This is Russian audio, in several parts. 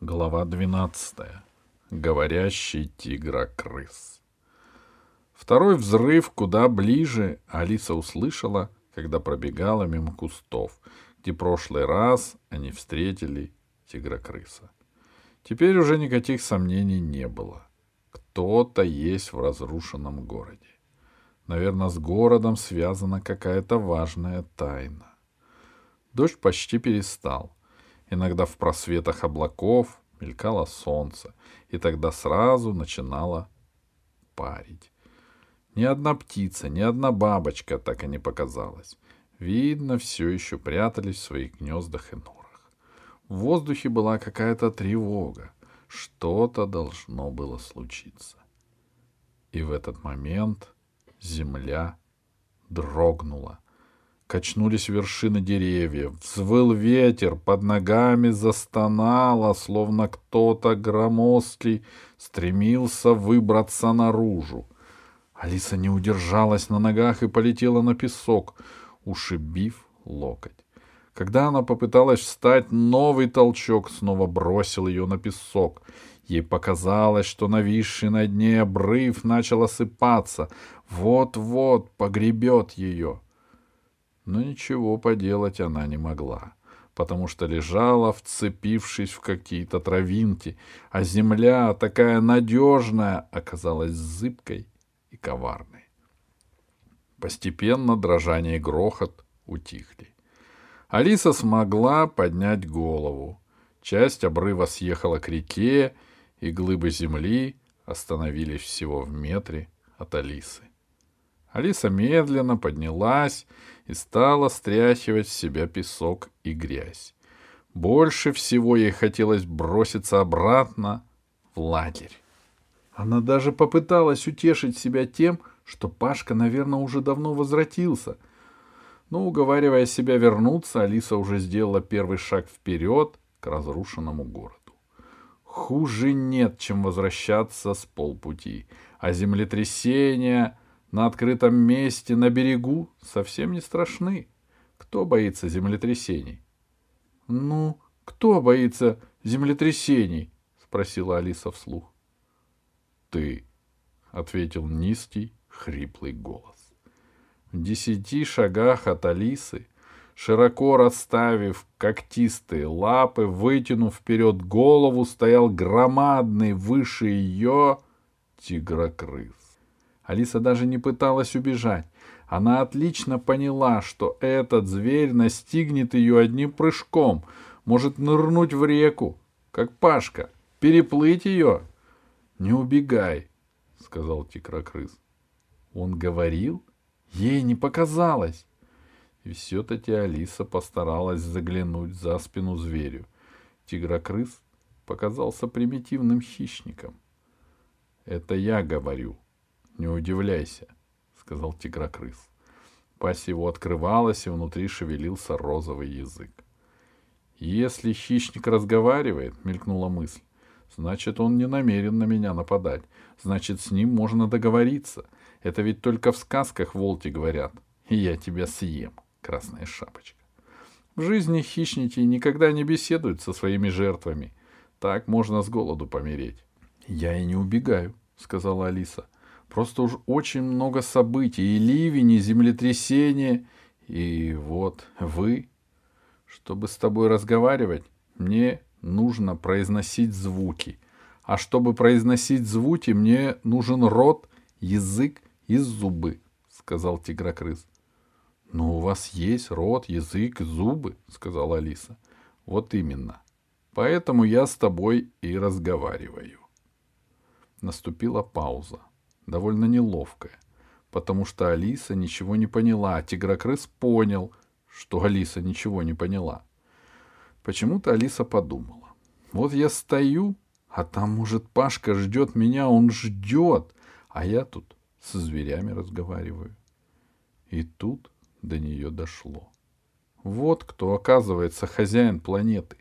Глава 12. Говорящий тигра-крыс. Второй взрыв куда ближе Алиса услышала, когда пробегала мимо кустов, где прошлый раз они встретили тигра-крыса. Теперь уже никаких сомнений не было. Кто-то есть в разрушенном городе. Наверное, с городом связана какая-то важная тайна. Дождь почти перестал. Иногда в просветах облаков мелькало солнце, и тогда сразу начинало парить. Ни одна птица, ни одна бабочка так и не показалась. Видно, все еще прятались в своих гнездах и норах. В воздухе была какая-то тревога. Что-то должно было случиться. И в этот момент земля дрогнула — Качнулись вершины деревьев, взвыл ветер, под ногами застонало, словно кто-то громоздкий стремился выбраться наружу. Алиса не удержалась на ногах и полетела на песок, ушибив локоть. Когда она попыталась встать, новый толчок снова бросил ее на песок. Ей показалось, что нависший над ней обрыв начал осыпаться. Вот-вот погребет ее. — но ничего поделать она не могла, потому что лежала, вцепившись в какие-то травинки, а земля, такая надежная, оказалась зыбкой и коварной. Постепенно дрожание и грохот утихли. Алиса смогла поднять голову. Часть обрыва съехала к реке, и глыбы земли остановились всего в метре от Алисы. Алиса медленно поднялась и стала стряхивать с себя песок и грязь. Больше всего ей хотелось броситься обратно в лагерь. Она даже попыталась утешить себя тем, что Пашка, наверное, уже давно возвратился. Но, уговаривая себя вернуться, Алиса уже сделала первый шаг вперед к разрушенному городу. Хуже нет, чем возвращаться с полпути, а землетрясения на открытом месте, на берегу совсем не страшны. Кто боится землетрясений? — Ну, кто боится землетрясений? — спросила Алиса вслух. — Ты, — ответил низкий, хриплый голос. В десяти шагах от Алисы, широко расставив когтистые лапы, вытянув вперед голову, стоял громадный выше ее тигрокрыс. Алиса даже не пыталась убежать. Она отлично поняла, что этот зверь настигнет ее одним прыжком, может нырнуть в реку, как Пашка, переплыть ее. — Не убегай, — сказал тигрокрыс. Он говорил, ей не показалось. И все-таки Алиса постаралась заглянуть за спину зверю. Тигрокрыс показался примитивным хищником. — Это я говорю, не удивляйся, сказал тигрокрыс. Пасть его открывалась, и внутри шевелился розовый язык. Если хищник разговаривает, мелькнула мысль, значит, он не намерен на меня нападать. Значит, с ним можно договориться. Это ведь только в сказках волки говорят. И я тебя съем, красная шапочка. В жизни хищники никогда не беседуют со своими жертвами. Так можно с голоду помереть. Я и не убегаю, сказала Алиса. — Просто уж очень много событий. И ливень, и землетрясение. И вот вы. Чтобы с тобой разговаривать, мне нужно произносить звуки. А чтобы произносить звуки, мне нужен рот, язык и зубы, сказал тигрокрыс. Но у вас есть рот, язык зубы, сказала Алиса. Вот именно. Поэтому я с тобой и разговариваю. Наступила пауза довольно неловкое, потому что Алиса ничего не поняла, а Тигрокрыс понял, что Алиса ничего не поняла. Почему-то Алиса подумала. Вот я стою, а там, может, Пашка ждет меня, он ждет, а я тут со зверями разговариваю. И тут до нее дошло. Вот кто, оказывается, хозяин планеты.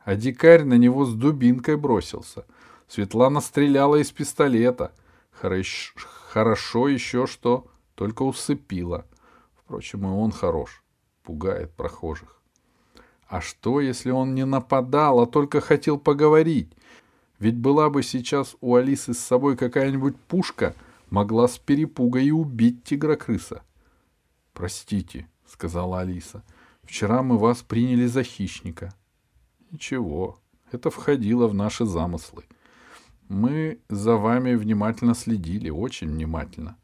А дикарь на него с дубинкой бросился. Светлана стреляла из пистолета — Хорош, хорошо еще, что только усыпила. Впрочем, и он хорош, пугает прохожих. А что, если он не нападал, а только хотел поговорить? Ведь была бы сейчас у Алисы с собой какая-нибудь пушка, могла с перепуга и убить тигра-крыса. — Простите, — сказала Алиса, — вчера мы вас приняли за хищника. — Ничего, это входило в наши замыслы. Мы за вами внимательно следили, очень внимательно.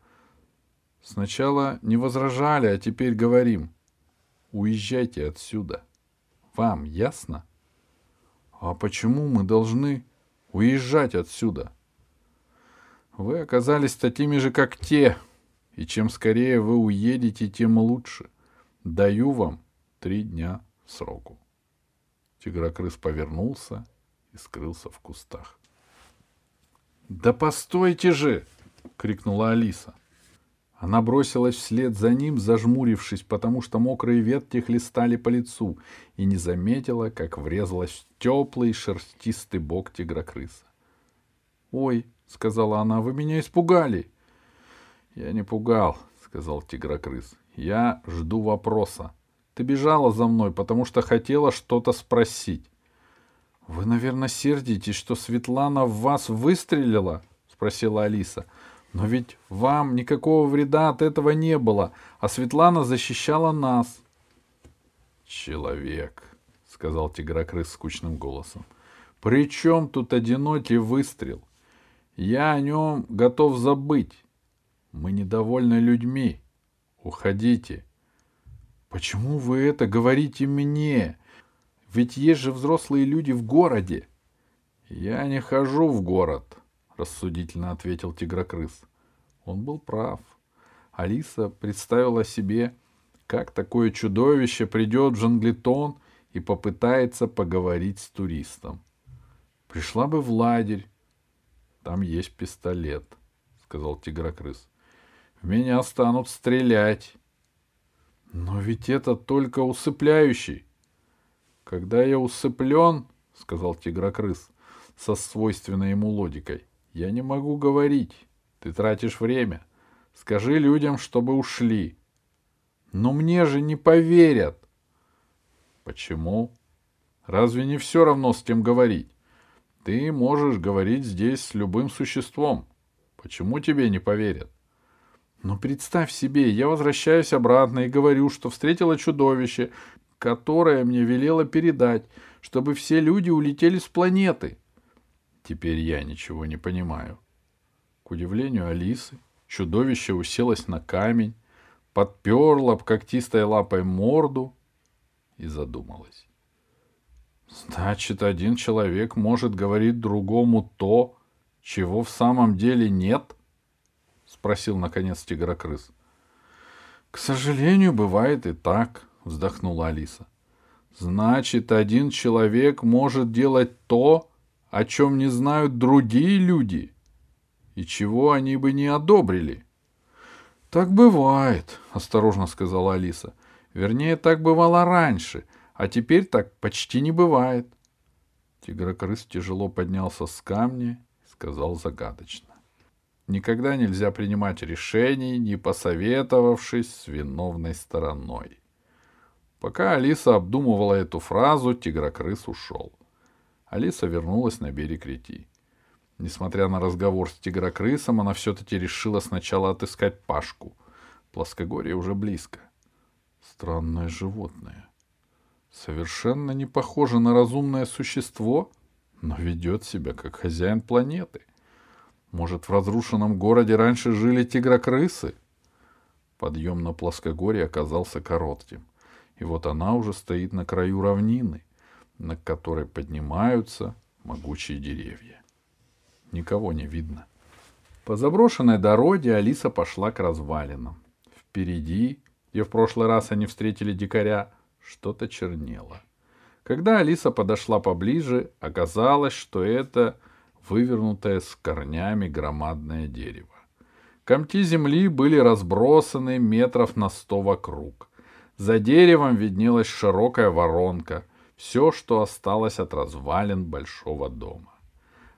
Сначала не возражали, а теперь говорим. Уезжайте отсюда. Вам ясно? А почему мы должны уезжать отсюда? Вы оказались такими же, как те, и чем скорее вы уедете, тем лучше. Даю вам три дня сроку. Тигрокрыс повернулся и скрылся в кустах. «Да постойте же!» — крикнула Алиса. Она бросилась вслед за ним, зажмурившись, потому что мокрые ветки хлестали по лицу, и не заметила, как врезалась в теплый шерстистый бок тигрокрыса. «Ой!» — сказала она, — «вы меня испугали!» «Я не пугал», — сказал тигрокрыс. «Я жду вопроса. Ты бежала за мной, потому что хотела что-то спросить. — Вы, наверное, сердитесь, что Светлана в вас выстрелила? — спросила Алиса. — Но ведь вам никакого вреда от этого не было, а Светлана защищала нас. — Человек, — сказал тигрокрыс скучным голосом. — При чем тут одинокий выстрел? Я о нем готов забыть. Мы недовольны людьми. Уходите. — Почему вы это говорите мне? Ведь есть же взрослые люди в городе. Я не хожу в город, рассудительно ответил тигрокрыс. Он был прав. Алиса представила себе, как такое чудовище придет в Жанглитон и попытается поговорить с туристом. Пришла бы в лагерь. Там есть пистолет, сказал тигрокрыс. В меня станут стрелять. Но ведь это только усыпляющий. Когда я усыплен, — сказал тигрокрыс со свойственной ему логикой, — я не могу говорить. Ты тратишь время. Скажи людям, чтобы ушли. Но мне же не поверят. Почему? Разве не все равно с кем говорить? Ты можешь говорить здесь с любым существом. Почему тебе не поверят? Но представь себе, я возвращаюсь обратно и говорю, что встретила чудовище, которое мне велело передать, чтобы все люди улетели с планеты. Теперь я ничего не понимаю. К удивлению Алисы, чудовище уселось на камень, подперло когтистой лапой морду и задумалась. Значит, один человек может говорить другому то, чего в самом деле нет? спросил наконец тигрокрыс. К сожалению, бывает и так, вздохнула Алиса. Значит, один человек может делать то, о чем не знают другие люди, и чего они бы не одобрили. Так бывает, осторожно сказала Алиса. Вернее, так бывало раньше, а теперь так почти не бывает. Тигрокрыс тяжело поднялся с камня и сказал загадочно. Никогда нельзя принимать решений, не посоветовавшись с виновной стороной. Пока Алиса обдумывала эту фразу, тигрокрыс ушел. Алиса вернулась на берег реки. Несмотря на разговор с тигрокрысом, она все-таки решила сначала отыскать Пашку. Плоскогорье уже близко. Странное животное. Совершенно не похоже на разумное существо, но ведет себя как хозяин планеты — может, в разрушенном городе раньше жили тигрокрысы? Подъем на плоскогорье оказался коротким. И вот она уже стоит на краю равнины, на которой поднимаются могучие деревья. Никого не видно. По заброшенной дороге Алиса пошла к развалинам. Впереди, где в прошлый раз они встретили дикаря, что-то чернело. Когда Алиса подошла поближе, оказалось, что это вывернутое с корнями громадное дерево. Комки земли были разбросаны метров на сто вокруг. За деревом виднелась широкая воронка, все, что осталось от развалин большого дома.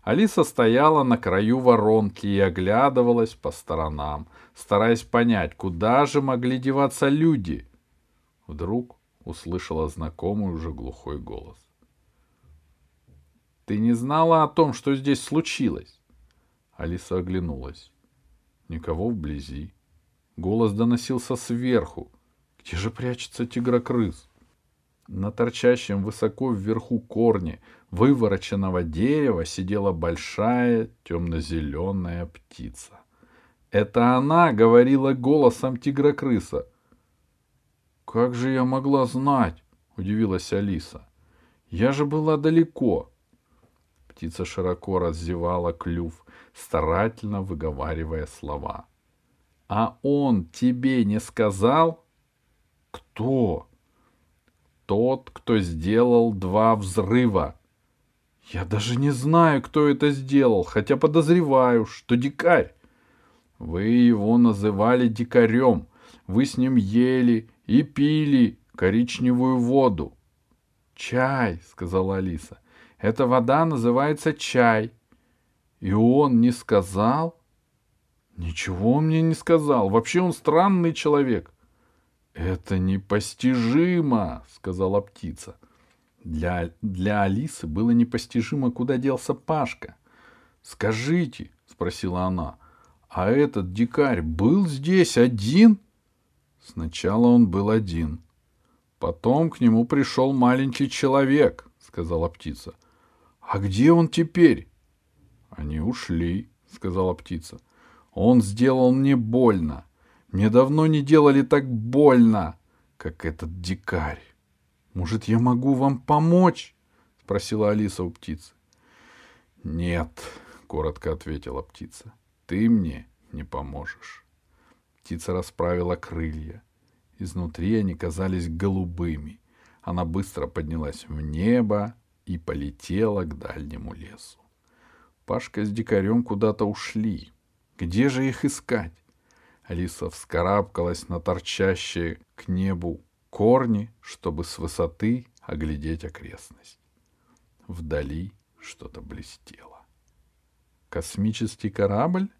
Алиса стояла на краю воронки и оглядывалась по сторонам, стараясь понять, куда же могли деваться люди. Вдруг услышала знакомый уже глухой голос. Ты не знала о том, что здесь случилось? Алиса оглянулась. Никого вблизи. Голос доносился сверху. Где же прячется тигрокрыс? На торчащем высоко вверху корне вывороченного дерева сидела большая темно-зеленая птица. Это она говорила голосом тигрокрыса. «Как же я могла знать?» — удивилась Алиса. «Я же была далеко». Птица широко раздевала клюв, старательно выговаривая слова. «А он тебе не сказал?» «Кто?» «Тот, кто сделал два взрыва». «Я даже не знаю, кто это сделал, хотя подозреваю, что дикарь». «Вы его называли дикарем. Вы с ним ели и пили коричневую воду». «Чай», — сказала Алиса. «Эта вода называется чай». И он не сказал? Ничего он мне не сказал. Вообще он странный человек. Это непостижимо, сказала птица. Для, для Алисы было непостижимо, куда делся Пашка. Скажите, спросила она, а этот дикарь был здесь один? Сначала он был один. Потом к нему пришел маленький человек, сказала птица. А где он теперь? Они ушли, сказала птица. Он сделал мне больно. Мне давно не делали так больно, как этот дикарь. Может, я могу вам помочь? спросила Алиса у птицы. Нет, коротко ответила птица. Ты мне не поможешь. Птица расправила крылья. Изнутри они казались голубыми. Она быстро поднялась в небо и полетела к дальнему лесу. Пашка с дикарем куда-то ушли. Где же их искать? Алиса вскарабкалась на торчащие к небу корни, чтобы с высоты оглядеть окрестность. Вдали что-то блестело. Космический корабль?